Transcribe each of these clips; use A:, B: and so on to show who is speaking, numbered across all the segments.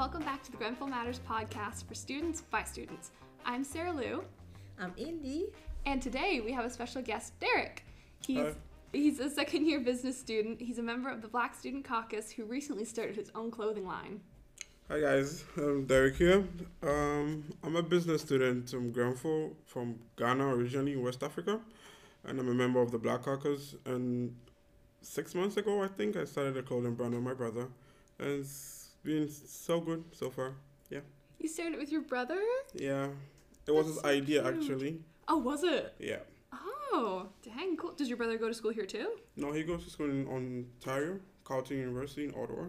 A: Welcome back to the Grenfell Matters podcast for students by students. I'm Sarah Lou,
B: I'm Indee.
A: and today we have a special guest, Derek. He's
C: Hi.
A: he's a second year business student. He's a member of the Black Student Caucus who recently started his own clothing line.
C: Hi guys, I'm Derek here. Um, I'm a business student from Grenfell, from Ghana originally in West Africa, and I'm a member of the Black Caucus. And six months ago, I think I started a clothing brand with my brother, and it's been so good so far. Yeah.
A: You started it with your brother?
C: Yeah, it was his
A: so
C: idea
A: cute.
C: actually.
A: Oh, was it?
C: Yeah.
A: Oh, dang, cool. Does your brother go to school here too?
C: No, he goes to school in Ontario, Carleton University in Ottawa.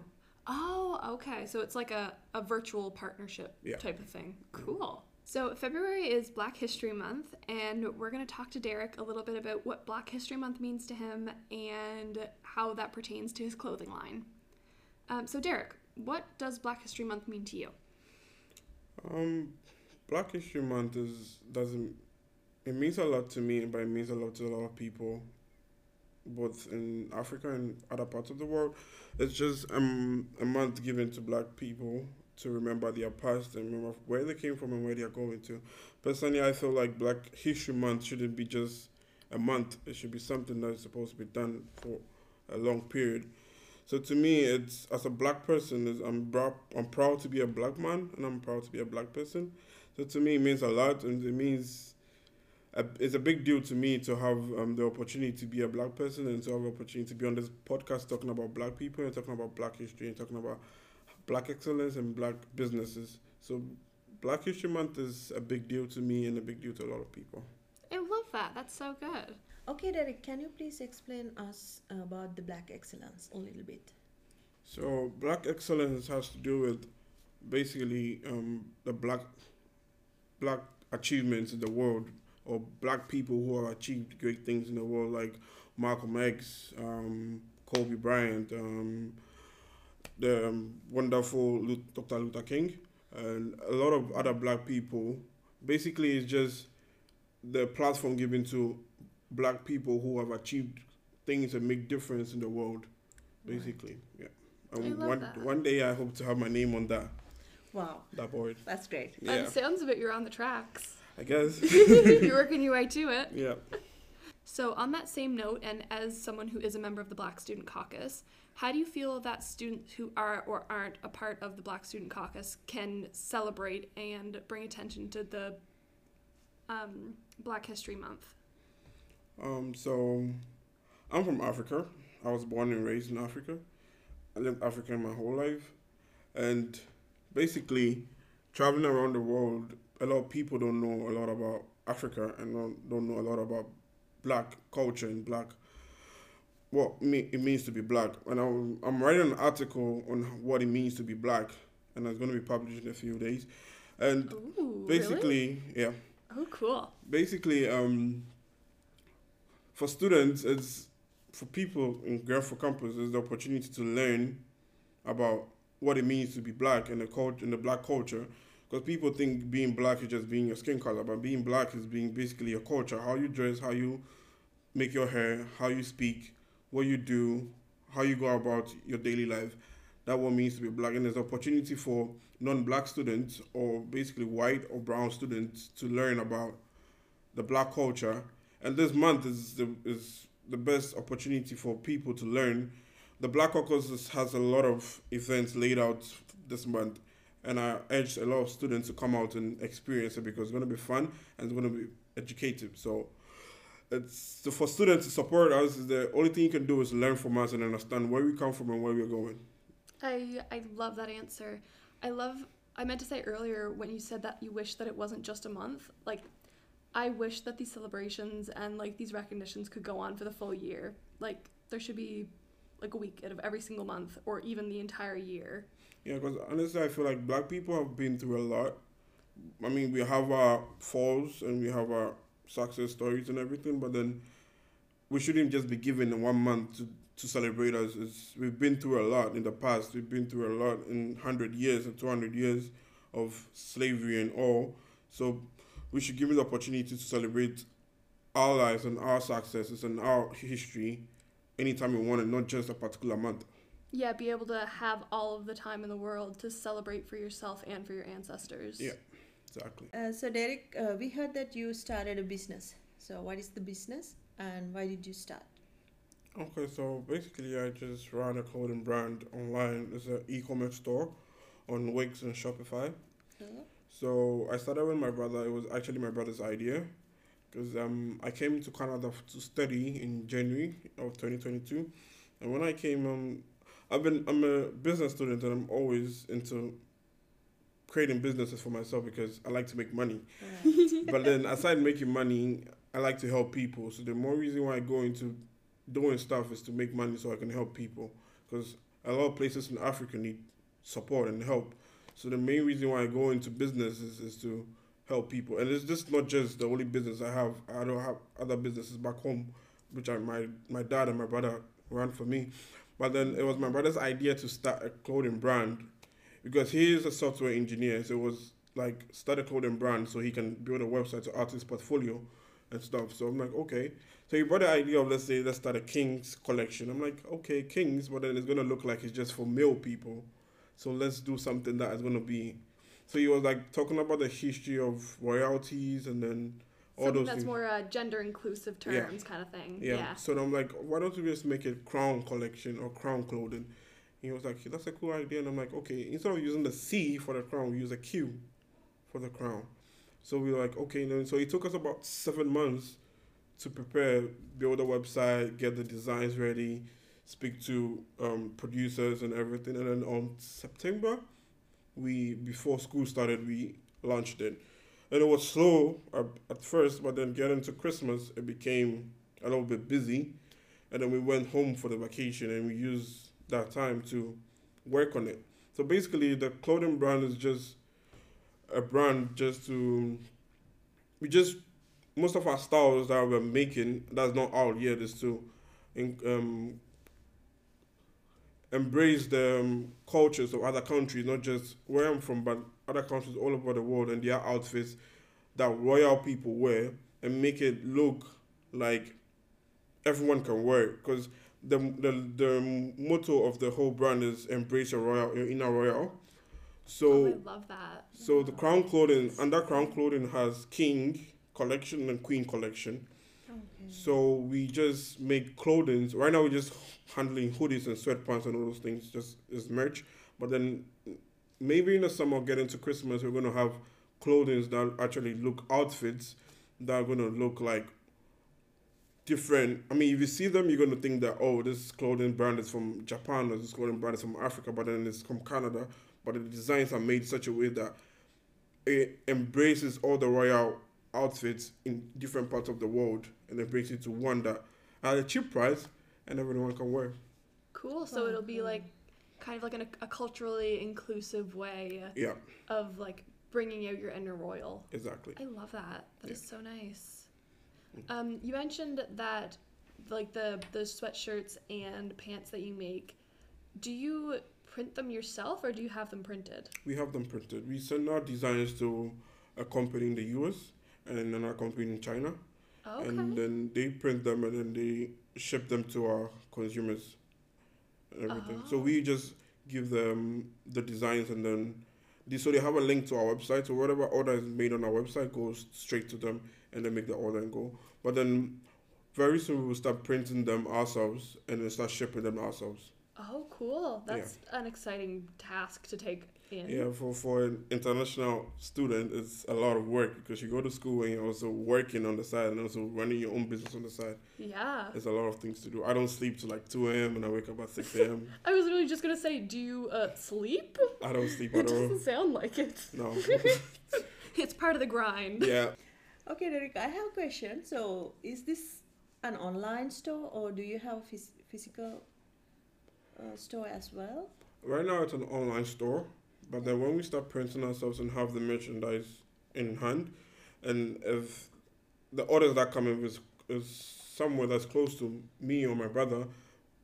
A: Oh, okay. So it's like a, a virtual partnership
C: Yeah.
A: type of thing. Cool. So February is Black History Month, and we're going to talk to Derek a little bit about what Black History Month means to him and how that pertains to his clothing line. Um, so, Derek, what does Black History Month mean to you?
C: Um, Black History Month is doesn't it means a lot to me, but it means a lot to a lot of people, both in Africa and other parts of the world. It's just um a month given to Black people to remember their past and remember where they came from and where they are going to. Personally, I feel like Black History Month shouldn't be just a month. It should be something that's supposed to be done for a long period. So to me, it's as a black person, I'm bra- I'm proud to be a black man, and I'm proud to be a black person. So to me, it means a lot, and it means a, it's a big deal to me to have um, the opportunity to be a black person and to have the opportunity to be on this podcast talking about black people and talking about black history and talking about black excellence and black businesses. So Black History Month is a big deal to me and a big deal to a lot of people.
A: I love that. That's so good.
B: Okay, Derek, can you please explain us about the Black Excellence a little bit?
C: So black excellence has to do with basically um, the black black achievements in the world or black people who have achieved great things in the world like Malcolm X, um, Kobe Bryant, um, the um, wonderful Dr. Luther King, and a lot of other black people. Basically, it's just the platform given to black people who have achieved things that make difference in the world. Basically, yeah. And
A: I love
C: one
A: that.
C: one day I hope to have my name on that
B: Wow,
C: that board.
B: that's great.
C: Yeah,
A: the sounds a bit you're on the tracks.
C: I guess.
A: you're working your way to it.
C: yeah.
A: So, on that same note, and as someone who is a member of the Black Student Caucus, how do you feel that students who are or aren't a part of the Black Student Caucus can celebrate and bring attention to the um, Black History Month?
C: Um. So, I'm from Africa. I was born and raised in Africa. I lived Africa my whole life, and basically, traveling around the world, a lot of people don't know a lot about Africa and don't, don't know a lot about black culture and black what me, it means to be black. And I'm, I'm writing an article on what it means to be black, and it's going to be published in a few days. And
A: Ooh, really?
C: basically, yeah,
A: Oh, cool.
C: basically, um, for students, it's for people in Grenfell campus, is the opportunity to learn about what it means to be black and the culture and the black culture. Because people think being black is just being your skin color, but being black is being basically your culture, how you dress, how you make your hair, how you speak, what you do, how you go about your daily life. That what means to be black, and there's opportunity for non-black students or basically white or brown students to learn about the black culture. And this month is the is the best opportunity for people to learn. The Black Caucus has a lot of events laid out this month, and I urge a lot of students to come out and experience it because it's going to be fun and it's going to be educative. So, it's so for students to support us. The only thing you can do is learn from us and understand where we come from and where we're going.
A: I, I love that answer. I love, I meant to say earlier when you said that you wish that it wasn't just a month. Like, I wish that these celebrations and like these recognitions could go on for the full year. Like, there should be like a week out of every single month or even the entire year.
C: Yeah, because honestly, I feel like black people have been through a lot. I mean, we have our falls and we have our success stories and everything, but then we shouldn't just be given one month to, to celebrate us. It's, we've been through a lot in the past. We've been through a lot in 100 years and 200 years of slavery and all. So we should give it the opportunity to celebrate our lives and our successes and our history anytime we want and not just a particular month.
A: Yeah, be able to have all of the time in the world to celebrate for yourself and for your ancestors.
C: Yeah. Exactly.
B: Uh, so, Derek, uh, we heard that you started a business. So, what is the business and why did you start?
C: Okay, so basically, I just run a clothing brand online. It's an e-commerce store on Wix and Shopify.
B: Uh,
C: So I started with my brother. It was actually my brother's idea, because um, I came to Canada to study in January of 2022, and when I came, um, I've been I'm a business student and I'm always into creating businesses for myself because I like to make money.
B: right.
C: but then aside making money, I like to help people. So the more reason why I go into doing stuff is to make money so I can help people. Because a lot of places in Africa need support and help. So the main reason why I go into business is, is to help people. And it's just not just the only business I have. I don't have other businesses back home, which I, my my dad and my brother ran for me. But then it was my brother's idea to start a clothing brand because he is a software engineer. So it was like start a clothing brand so he can build a website to artist portfolio and stuff. So I'm like, okay. So he brought the idea of let's say let's start a Kings collection. I'm like, okay, Kings, but then it's gonna look like it's just for male people. So let's do something that is gonna be. So he was like talking about the history of royalties and then all
A: Something
C: those
A: that's
C: things.
A: more uh, gender inclusive
C: Yeah.
A: terms kind of thing.
C: Yeah.
A: Yeah.
C: So I'm like, why don't we just make it crown collection or crown clothing? He was like, that's a cool idea. And I'm like, okay, instead of using the C for the crown, we use a Q for the crown. So we were like, okay. And then, so it took us about seven months to prepare, build a website, get the designs ready, speak to um, producers and everything. And then on September, we before school started, we launched it. And it was slow at, at first, but then getting to Christmas, it became a little bit busy. And then we went home for the vacation and we used that time to work on it. So basically, the clothing brand is just a brand just to, we just, most of our styles that we're making, that's not out yet, is to in, um, embrace the um, cultures of other countries, not just where I'm from, but other countries all over the world and their outfits that royal people wear and make it look like everyone can wear it. Because the, the the motto of the whole brand is embrace your royal your inner royal. So
A: oh, I love that.
C: so the crown clothing under crown clothing has king collection and queen collection. So we just make clothing. Right now we're just handling hoodies and sweatpants and all those things, just as merch. But then maybe in the summer, get into Christmas, we're gonna have clothing that actually look outfits that are gonna look like different. I mean, if you see them, you're gonna think that oh, this clothing brand is from Japan or this clothing brand is from Africa, but then it's from Canada. But the designs are made such a way that it embraces all the royal outfits in different parts of the world and then brings it to one that at a cheap price and everyone can wear.
A: Cool. So it'll be like kind of like an, a culturally inclusive way
C: Yeah,
A: of like bringing out your inner royal.
C: exactly.
A: I love that. That is
C: Yeah.
A: so nice. Um, you mentioned that like the the sweatshirts and pants that you make. Do you print them yourself or do you have them printed?
C: We have them printed. We send our designs to a company in the US and then another company in China.
A: Oh, okay.
C: And then they print them and then they ship them to our consumers and everything. So
A: Oh.
C: we just give them the designs and then they, so they have a link to our website. So whatever order is made on our website goes straight to them and they make the order and go. But then very soon we will start printing them ourselves and then start shipping them ourselves.
A: oh, cool. That's an exciting task to take in.
C: Yeah, for, for an international student, it's a lot of work because you go to school and you're also working on the side and also running your own business on the side.
A: Yeah.
C: There's a lot of things to do. I don't sleep till like 2 a.m. and I wake up at 6 a.m.
A: I was really just gonna say, do you uh, sleep?
C: I don't sleep
A: It
C: at all.
A: It doesn't sound like it.
C: No.
A: It's part of the grind.
C: yeah.
B: Okay, Derek, I have a question. So, is this an online store or do you have a phys- physical uh, store as well?
C: Right now it's an online store, but then when we start printing ourselves and have the merchandise in hand, and if the orders that come in is, is somewhere that's close to me or my brother,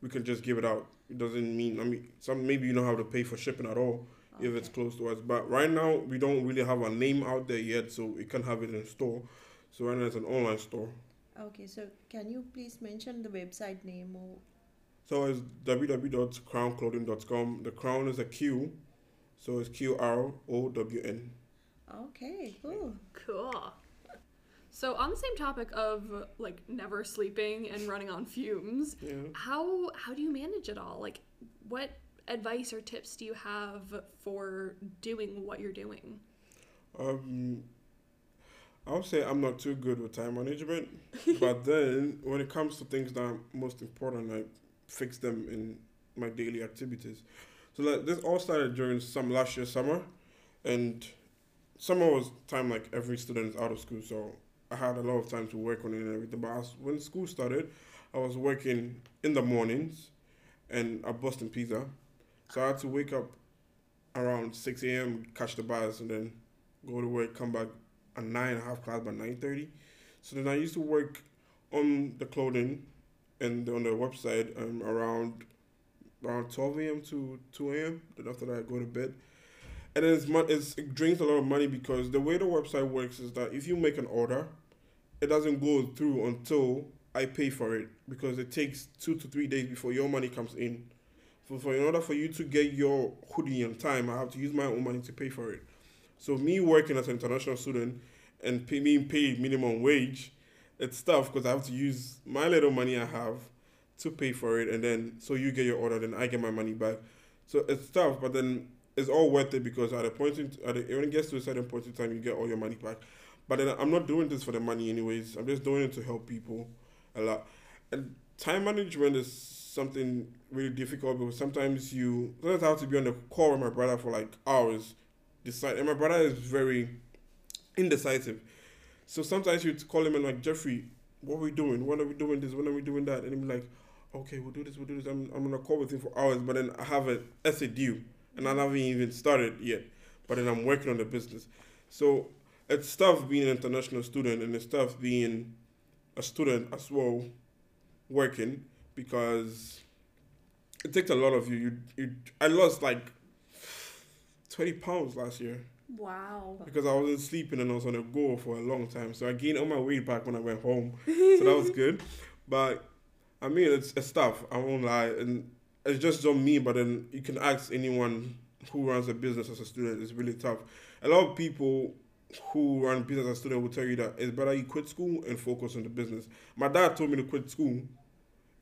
C: we can just give it out. It doesn't mean I mean some maybe you don't have to pay for shipping at all if it's close to us. But right now we don't really have a name out there yet, so we can't have it in store. So right now it's an online store.
B: Okay, so can you please mention the website name or
C: So it's www.crownclothing.com. The crown is a Q, so it's Q R O W N.
B: Okay, cool.
A: Cool. So on the same topic of like never sleeping and running on fumes,
C: Yeah.
A: how how do you manage it all? Like what advice or tips do you have for doing what you're doing?
C: Um, I would say I'm not too good with time management, but then when it comes to things that are most important, I fix them in my daily activities. So like this all started during some last year summer, and summer was time like every student is out of school, so I had a lot of time to work on it and everything. But when school started, I was working in the mornings, and at Boston Pizza, so I had to wake up around six a.m. catch the bus and then go to work, come back at nine and a half class by nine thirty. So then I used to work on the clothing and on the website um, around around twelve a.m. to two a.m. Then after that I go to bed. And it's, it's it drains a lot of money because the way the website works is that if you make an order, it doesn't go through until I pay for it because it takes two to three days before your money comes in. For, for in order for you to get your hoodie on time, I have to use my own money to pay for it. So me working as an international student and pay, being paid minimum wage, it's tough because I have to use my little money I have to pay for it, and then so you get your order, then I get my money back. So it's tough, but then it's all worth it because at a point in at a, when it gets to a certain point in time, you get all your money back. But then I'm not doing this for the money anyways. I'm just doing it to help people a lot. And time management is something really difficult because sometimes you sometimes I have to be on the call with my brother for like hours decide. And my brother is very indecisive. So sometimes you call him and like Jeffrey, what are we doing? When are we doing this? When are we doing that? And he'll be like, okay, we'll do this, we'll do this. I'm, I'm gonna call with him for hours, but then I have an essay due, and I haven't even started yet. But then I'm working on the business. So it's tough being an international student, and it's tough being a student as well, working because it takes a lot of you. You, you I lost like twenty pounds last year
A: Wow.
C: because I wasn't sleeping and I was on a go for a long time. So I gained all my weight back when I went home. So that was good. But I mean, it's, it's tough. I won't lie. And it's just on me, but then you can ask anyone who runs a business as a student. It's really tough. A lot of people who run business as a student will tell you that it's better you quit school and focus on the business. My dad told me to quit school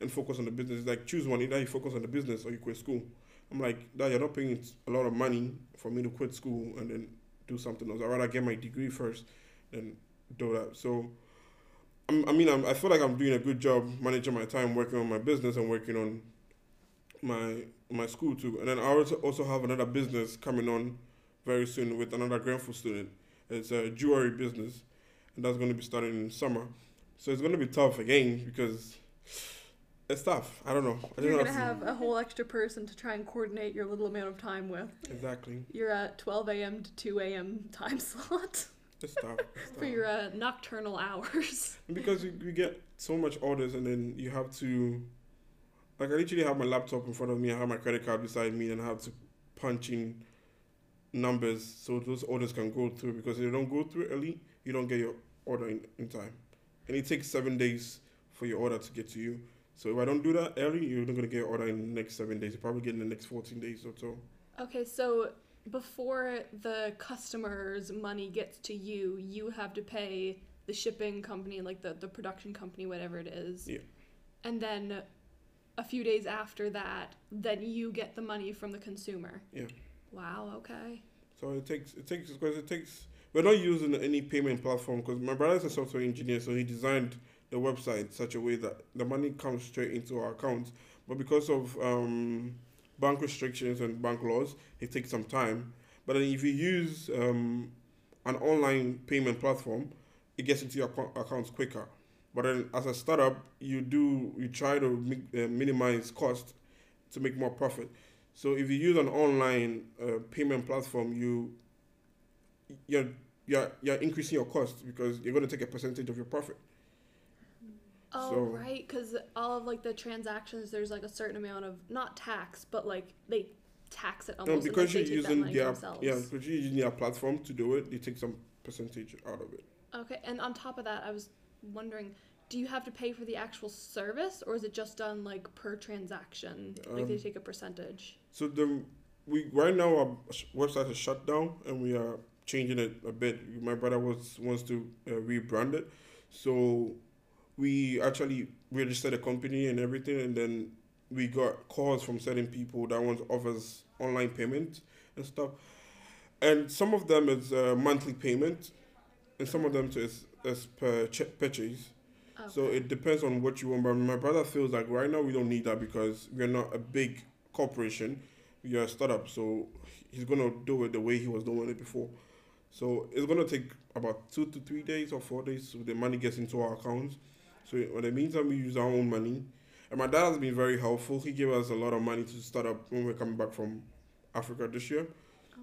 C: and focus on the business. It's like choose one. Either you focus on the business or you quit school. I'm like, Dad, you're not paying a lot of money for me to quit school and then do something else. I'd rather get my degree first than do that. So, I'm, I mean, I'm, I feel like I'm doing a good job managing my time, working on my business and working on my my school too. And then I also also have another business coming on very soon with another Grenfell student. It's a jewelry business, and that's going to be starting in summer. So it's going to be tough again because it's tough. I don't know. I
A: You're
C: don't
A: gonna have a whole extra person to try and coordinate your little amount of time with.
C: Exactly.
A: You're at 12 a.m. to 2 a.m. time slot
C: It's tough.
A: For your uh, nocturnal hours.
C: because you, you get so much orders and then you have to like I literally have my laptop in front of me, I have my credit card beside me and I have to punch in numbers so those orders can go through because if you don't go through early, you don't get your order in, in time. And it takes seven days for your order to get to you. So if I don't do that early, you're not gonna get your order in the next seven days. You probably get in the next fourteen days or so.
A: Okay, so before the customer's money gets to you, you have to pay the shipping company, like the, the production company, whatever it is.
C: Yeah.
A: And then a few days after that, then you get the money from the consumer.
C: Yeah.
A: Wow, okay.
C: So it takes it takes because it takes we're not using any payment platform because my brother's a software engineer, so he designed the website such a way that the money comes straight into our accounts. But because of um, bank restrictions and bank laws, it takes some time. But then if you use um, an online payment platform, it gets into your account- accounts quicker. But then as a startup, you do you try to mi- uh, minimize cost to make more profit. So if you use an online uh, payment platform, you you're you're you're increasing your cost because you're going to take a percentage of your profit.
A: Oh,
C: So-
A: right, because all of like the transactions, there's like a certain amount of not tax, but like they tax it
C: No,
A: almost.
C: because
A: and,
C: you're
A: like, that
C: using
A: money
C: their
A: themselves.
C: yeah, because you're using their platform to do it, they take some percentage out of it.
A: Okay, and on top of that, I was wondering, do you have to pay for the actual service or is it just done like per transaction? like they
C: Um,
A: take a percentage?
C: So the we right now our website is shut down and we are changing it a bit. My brother was wants to uh, rebrand it, so we actually registered a company and everything, and then we got calls from certain people that want to offers online payment and stuff, and some of them is uh, monthly payment, and some of them is, is per ch- purchase. So it depends on what you want. But my brother feels like right now we don't need that because we're not a big corporation. We are a startup. So he's gonna do it the way he was doing it before. So it's gonna take about two to three days or four days so the money gets into our accounts. So in the meantime we use our own money. And my dad has been very helpful. He gave us a lot of money to start up when we're coming back from Africa this year.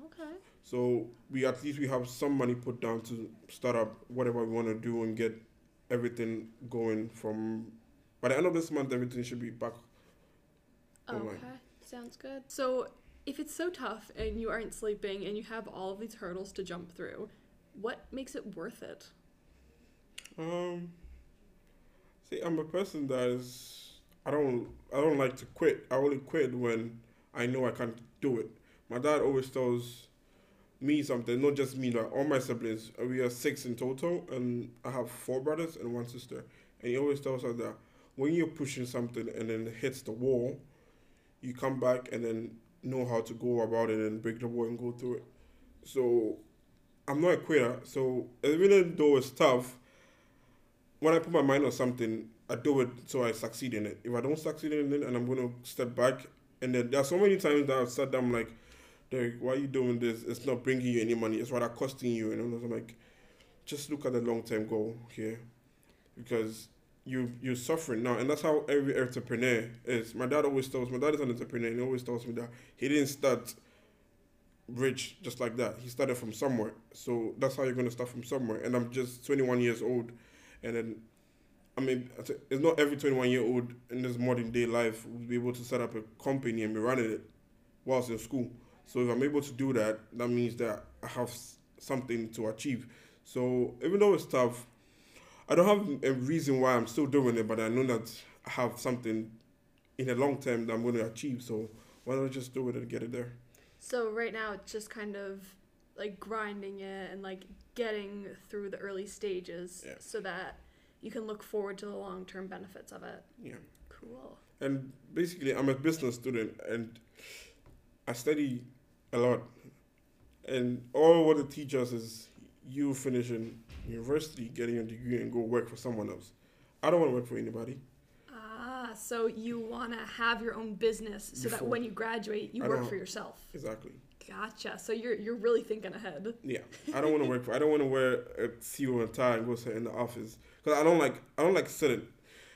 A: okay.
C: So we at least we have some money put down to start up whatever we want to do and get everything going from by the end of this month everything should be back Online.
A: Okay, sounds good. So, if it's so tough and you aren't sleeping and you have all of these hurdles to jump through, what makes it worth it?
C: um see i'm a person that is i don't i don't like to quit. I only quit when i know i can't do it. My dad always tells me something not just me like all my siblings. We are six in total and i have four brothers and one sister. And he always tells us that when you're pushing something and then it hits the wall you come back and then know how to go about it and break the wall and go through it. So i'm not a quitter. So even though it's tough when I put my mind on something, I do it so I succeed in it. If I don't succeed in it, and I'm gonna step back, and then there are so many times that I've sat down like, Derek, why are you doing this? It's not bringing you any money. It's rather costing you. And I'm like, just look at the long term goal here, because you you're suffering now, and that's how every entrepreneur is. My dad always tells my dad is an entrepreneur, and he always tells me that he didn't start rich just like that. He started from somewhere, so that's how you're gonna start from somewhere. And I'm just 21 years old and then I mean it's not every 21 year old in this modern day life will be able to set up a company and be running it whilst in school. So if I'm able to do that, that means that I have something to achieve. So even though it's tough, I don't have a reason why I'm still doing it, but I know that I have something in the long term that I'm going to achieve. So why don't I just do it and get it there?
A: So, right now, it's just kind of like grinding it and like getting through the early stages
C: Yeah.
A: so that you can look forward to the long term benefits of it.
C: Yeah.
A: Cool.
C: And basically, I'm a business student and I study a lot. And all what it teaches is you finishing university, getting a degree, and go work for someone else. I don't want to work for anybody.
A: Ah, so you want to have your own business so that when you graduate, you
C: I
A: work for yourself.
C: Exactly.
A: Gotcha. So you're you're really thinking ahead.
C: Yeah. I don't want to work for. I don't want to wear a suit and tie and go sit in the office because I don't like. I don't like sitting.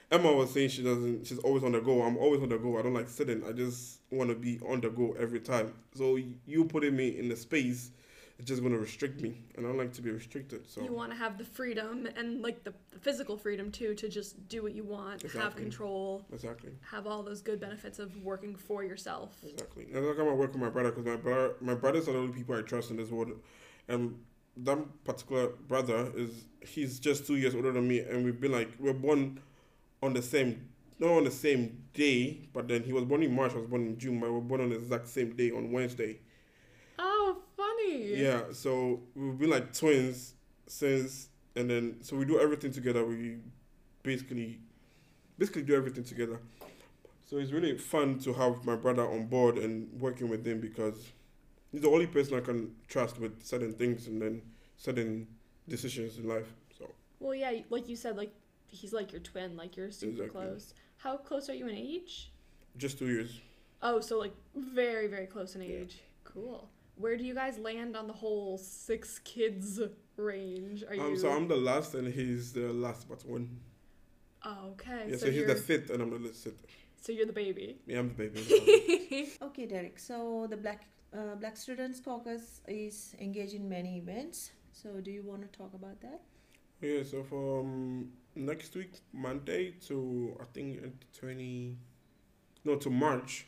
C: Emma was saying she doesn't. She's always on the go. I'm always on the go. I don't like sitting. I just want to be on the go every time. So you putting me in the space, it's just gonna restrict me, and I don't like to be restricted. So
A: You want to have the freedom and like the, the physical freedom too to just do what you want, have control,
C: exactly,
A: have all those good benefits of working for yourself.
C: exactly. That's like I'm work with my brother because my brother, my brothers are the only people I trust in this world, and that particular brother is he's just two years older than me, and we've been like we're born on the same. Not on the same day, but then he was born in March. I was born in June. But we were born on the exact same day on Wednesday.
A: Funny.
C: Yeah, so we've been like twins since, and then so we do everything together. We basically, basically do everything together. So it's really fun to have my brother on board and working with him because he's the only person I can trust with certain things and then certain decisions in life. So
A: Well, yeah, like you said, like he's like your twin, like you're super
C: Exactly.
A: close. How close are you in age?
C: just two years.
A: Oh, so like very, very close in
C: Yeah.
A: age. Cool. Where do you guys land on the whole six kids range? Are you?
C: Um, so I'm the last and he's the last but one.
A: oh, okay.
C: Yeah,
A: so,
C: so, he's
A: you're
C: the fifth and I'm the sixth.
A: so you're the baby.
C: Yeah, I'm the baby.
B: Okay, Derek. So the Black uh, Black Students Caucus is engaged in many events. So do you want to talk about that?
C: Yeah, so from next week, Monday to I think uh, twenty, no to March,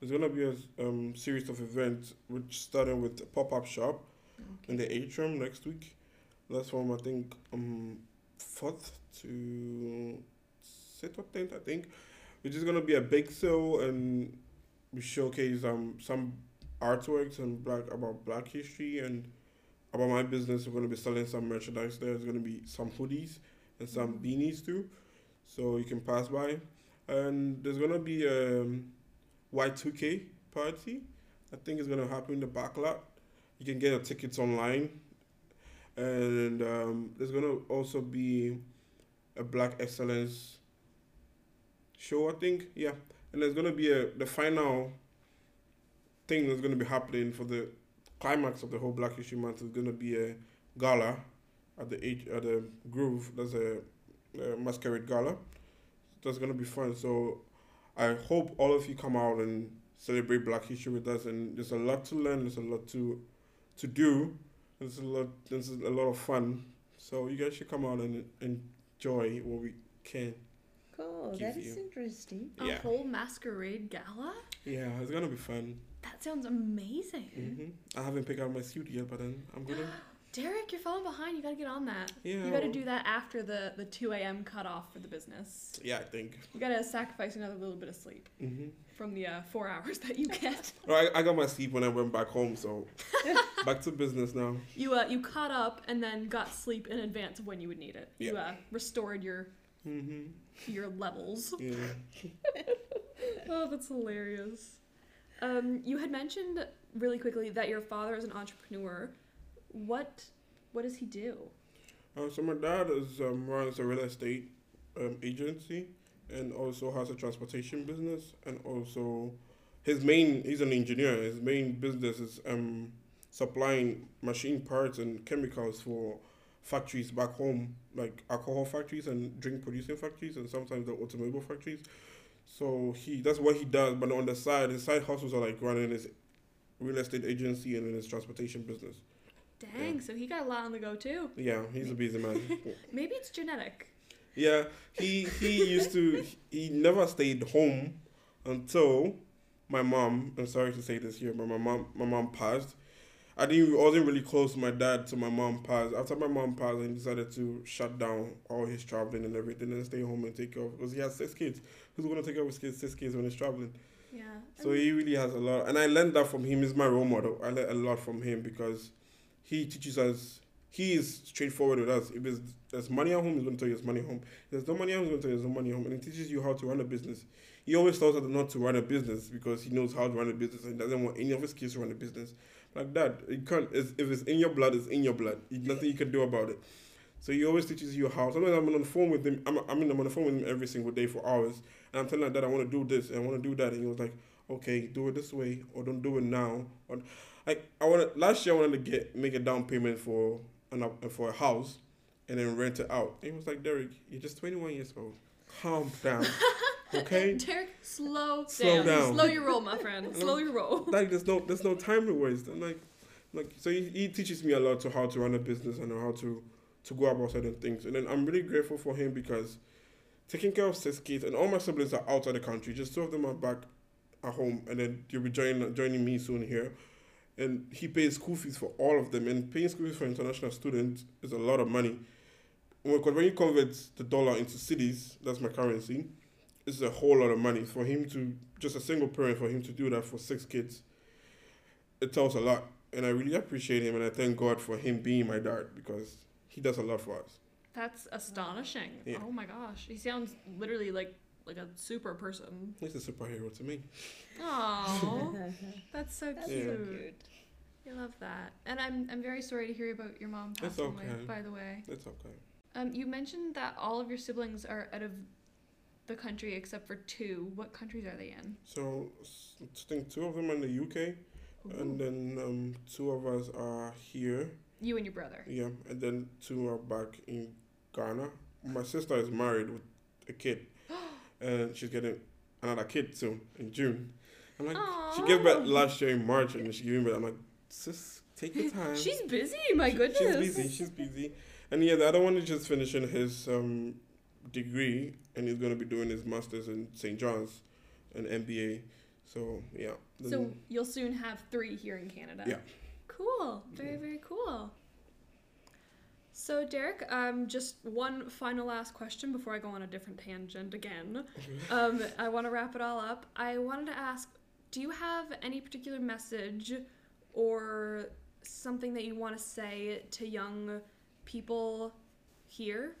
C: there's gonna be a um, series of events, which starting with a pop up shop in the atrium next week. That's from I think um fourth to sixth or tenth, I think, which is gonna be a big sale and we showcase um some artworks and black about Black history and about my business. We're gonna be selling some merchandise there. There's gonna be some hoodies and some beanies too, so you can pass by. And there's gonna be a Y2K party. I think it's gonna happen in the back lot. You can get your tickets online, and um, there's gonna also be a Black Excellence show. I think yeah, and there's gonna be a the final thing that's gonna be happening for the climax of the whole Black History Month is gonna be a gala at the at the Groove. There's a, a masquerade gala. That's gonna be fun. So I hope all of you come out and celebrate Black History with us. And there's a lot to learn. There's a lot to to do. There's a lot. There's a lot of fun. So you guys should come out and enjoy what we can.
B: Cool.
C: Give
B: That is
C: you-
B: interesting.
A: A
C: Yeah.
A: whole masquerade gala?
C: Yeah, it's gonna be fun.
A: That sounds amazing.
C: hmm I haven't picked out my suit yet, but then I'm gonna.
A: Derek, you're falling behind. You gotta get on that.
C: Yeah.
A: You gotta do that after the, the 2 a.m. cutoff for the business.
C: Yeah, I think.
A: You gotta sacrifice another little bit of sleep
C: mm-hmm.
A: from the uh, four hours that you get.
C: I, I got my sleep when I went back home, so back to business now.
A: you uh, you caught up and then got sleep in advance of when you would need it.
C: Yeah.
A: You uh, restored your
C: mm-hmm.
A: your levels.
C: Yeah.
A: Oh, that's hilarious. Um, you had mentioned really quickly that your father is an entrepreneur. What what does he do?
C: Uh, so my dad is um, runs a real estate um, agency and also has a transportation business and also his main he's an engineer. His main business is um, supplying machine parts and chemicals for factories back home, like alcohol factories and drink producing factories and sometimes the automobile factories. So he that's what he does, but on the side, his side hustles are like running his real estate agency and then his transportation business.
A: Dang, so he got a lot on the go too.
C: Yeah, he's a busy man.
A: Maybe it's genetic.
C: Yeah, he he used to he never stayed home until my mom. I'm sorry to say this here, but my mom my mom passed. I didn't I wasn't really close to my dad till my mom passed. After my mom passed, he decided to shut down all his traveling and everything and stay home and take care of because he has six kids. Who's gonna take care of his kids six kids when he's traveling?
A: Yeah.
C: So he really has a lot, and I learned that from him. He's my role model. I learned a lot from him because he teaches us. He is straightforward with us. If there's, money at home, he's going to tell you there's money at home. If there's no money at home, he's going to tell you there's no money at home. And he teaches you how to run a business. He always tells us not to run a business because he knows how to run a business and doesn't want any of his kids to run a business. Like that, you can't. It's, if it's in your blood, it's in your blood. Nothing you can do about it. So he always teaches you how. Sometimes I'm on the phone with him. I'm, I mean, I'm on the phone with him every single day for hours, and I'm telling him that I want to do this and I want to do that, and he was like, "Okay, do it this way, or don't do it now." Or like I wanted last year, I wanted to get make a down payment for an for a house, and then rent it out. And he was like, "Derek, you're just 21 years old. Calm down, okay."
A: Derek, slow,
C: Slow
A: down.
C: down.
A: Slow your roll, my friend. Slow your roll.
C: like there's no there's no time to waste. And like like so he, he teaches me a lot to how to run a business and how to to go about certain things. And then I'm really grateful for him because taking care of six kids and all my siblings are outside the country. Just two of them are back at home and then you'll be joining joining me soon here. And he pays school fees for all of them. And paying school fees for international students is a lot of money. Because when you convert the dollar into cedis, that's my currency, it's a whole lot of money. For him to, just a single parent, for him to do that for six kids, it tells a lot. And I really appreciate him and I thank God for him being my dad because he does a lot for us.
A: That's astonishing.
C: Yeah.
A: Oh my gosh, he sounds literally like like a super person.
C: He's a superhero to me.
A: Oh, that's so
B: That's
A: cute.
C: Yeah.
B: so cute.
A: I love that, and I'm I'm very sorry to hear about your mom
C: It's
A: passing away. By the way,
C: It's okay.
A: um, you mentioned that all of your siblings are out of the country except for two. What countries are they in?
C: So s- I think two of them are in the UK and then um, two of us are here.
A: you and your brother.
C: Yeah, and then two are back in Ghana. My sister is married with a kid, and she's getting another kid soon in June. I'm like, she gave birth last year in March, and she gave birth. I'm like, sis, take your time.
A: She's busy. My
C: She-
A: goodness.
C: She's busy. She's busy. And yeah, the other one is just finishing his um, degree, and he's gonna be doing his masters in St. John's, an MBA. So yeah.
A: So you'll soon have three here in Canada.
C: Yeah.
A: Cool. Very very cool. So, Derek, um, just one final last question before I go on a different tangent again. Um, I want to wrap it all up. I wanted to ask do you have any particular message or something that you want to say to young people here?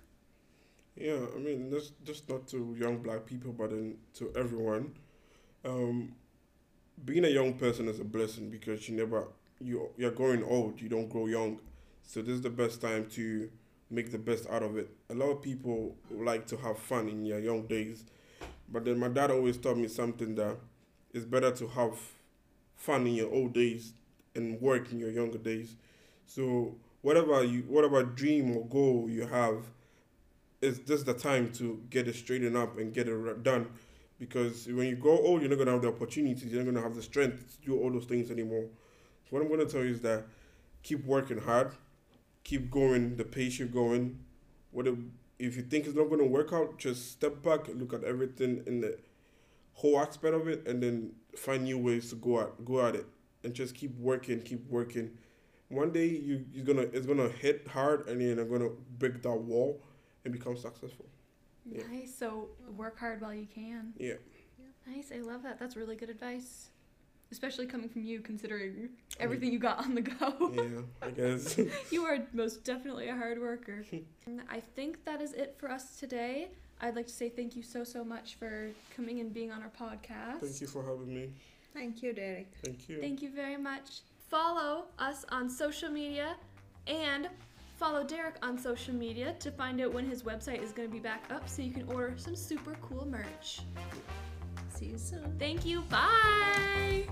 C: Yeah, I mean, just just not to young black people, but then to everyone. Um, being a young person is a blessing because you never you you're growing old. You don't grow young, so this is the best time to make the best out of it. A lot of people like to have fun in your young days, but then my dad always taught me something that it's better to have fun in your old days and work in your younger days. So whatever you whatever dream or goal you have it's just the time to get it straightened up and get it done. Because when you grow old, you're not gonna have the opportunities. You're not gonna have the strength to do all those things anymore. So what I'm gonna tell you is that keep working hard, keep going the pace you're going. What if, if you think it's not gonna work out, just step back, look at everything in the whole aspect of it, and then find new ways to go at go at it, and just keep working, keep working. One day you you're gonna it's gonna hit hard, and then you're gonna break that wall and become successful. Yeah.
A: Nice. So, work hard while you can.
C: Yeah.
A: Nice. I love that. That's really good advice. Especially coming from you, considering everything you got on the go.
C: Yeah, I guess.
A: you are most definitely a hard worker. I think that is it for us today. I'd like to say thank you so, so much for coming and being on our podcast.
C: Thank you for having me.
B: Thank you, Derek.
C: Thank you.
A: Thank you very much. Follow us on social media and follow Derek on social media to find out when his website is going to be back up so you can order some super cool merch.
B: See you soon.
A: Thank you. Bye.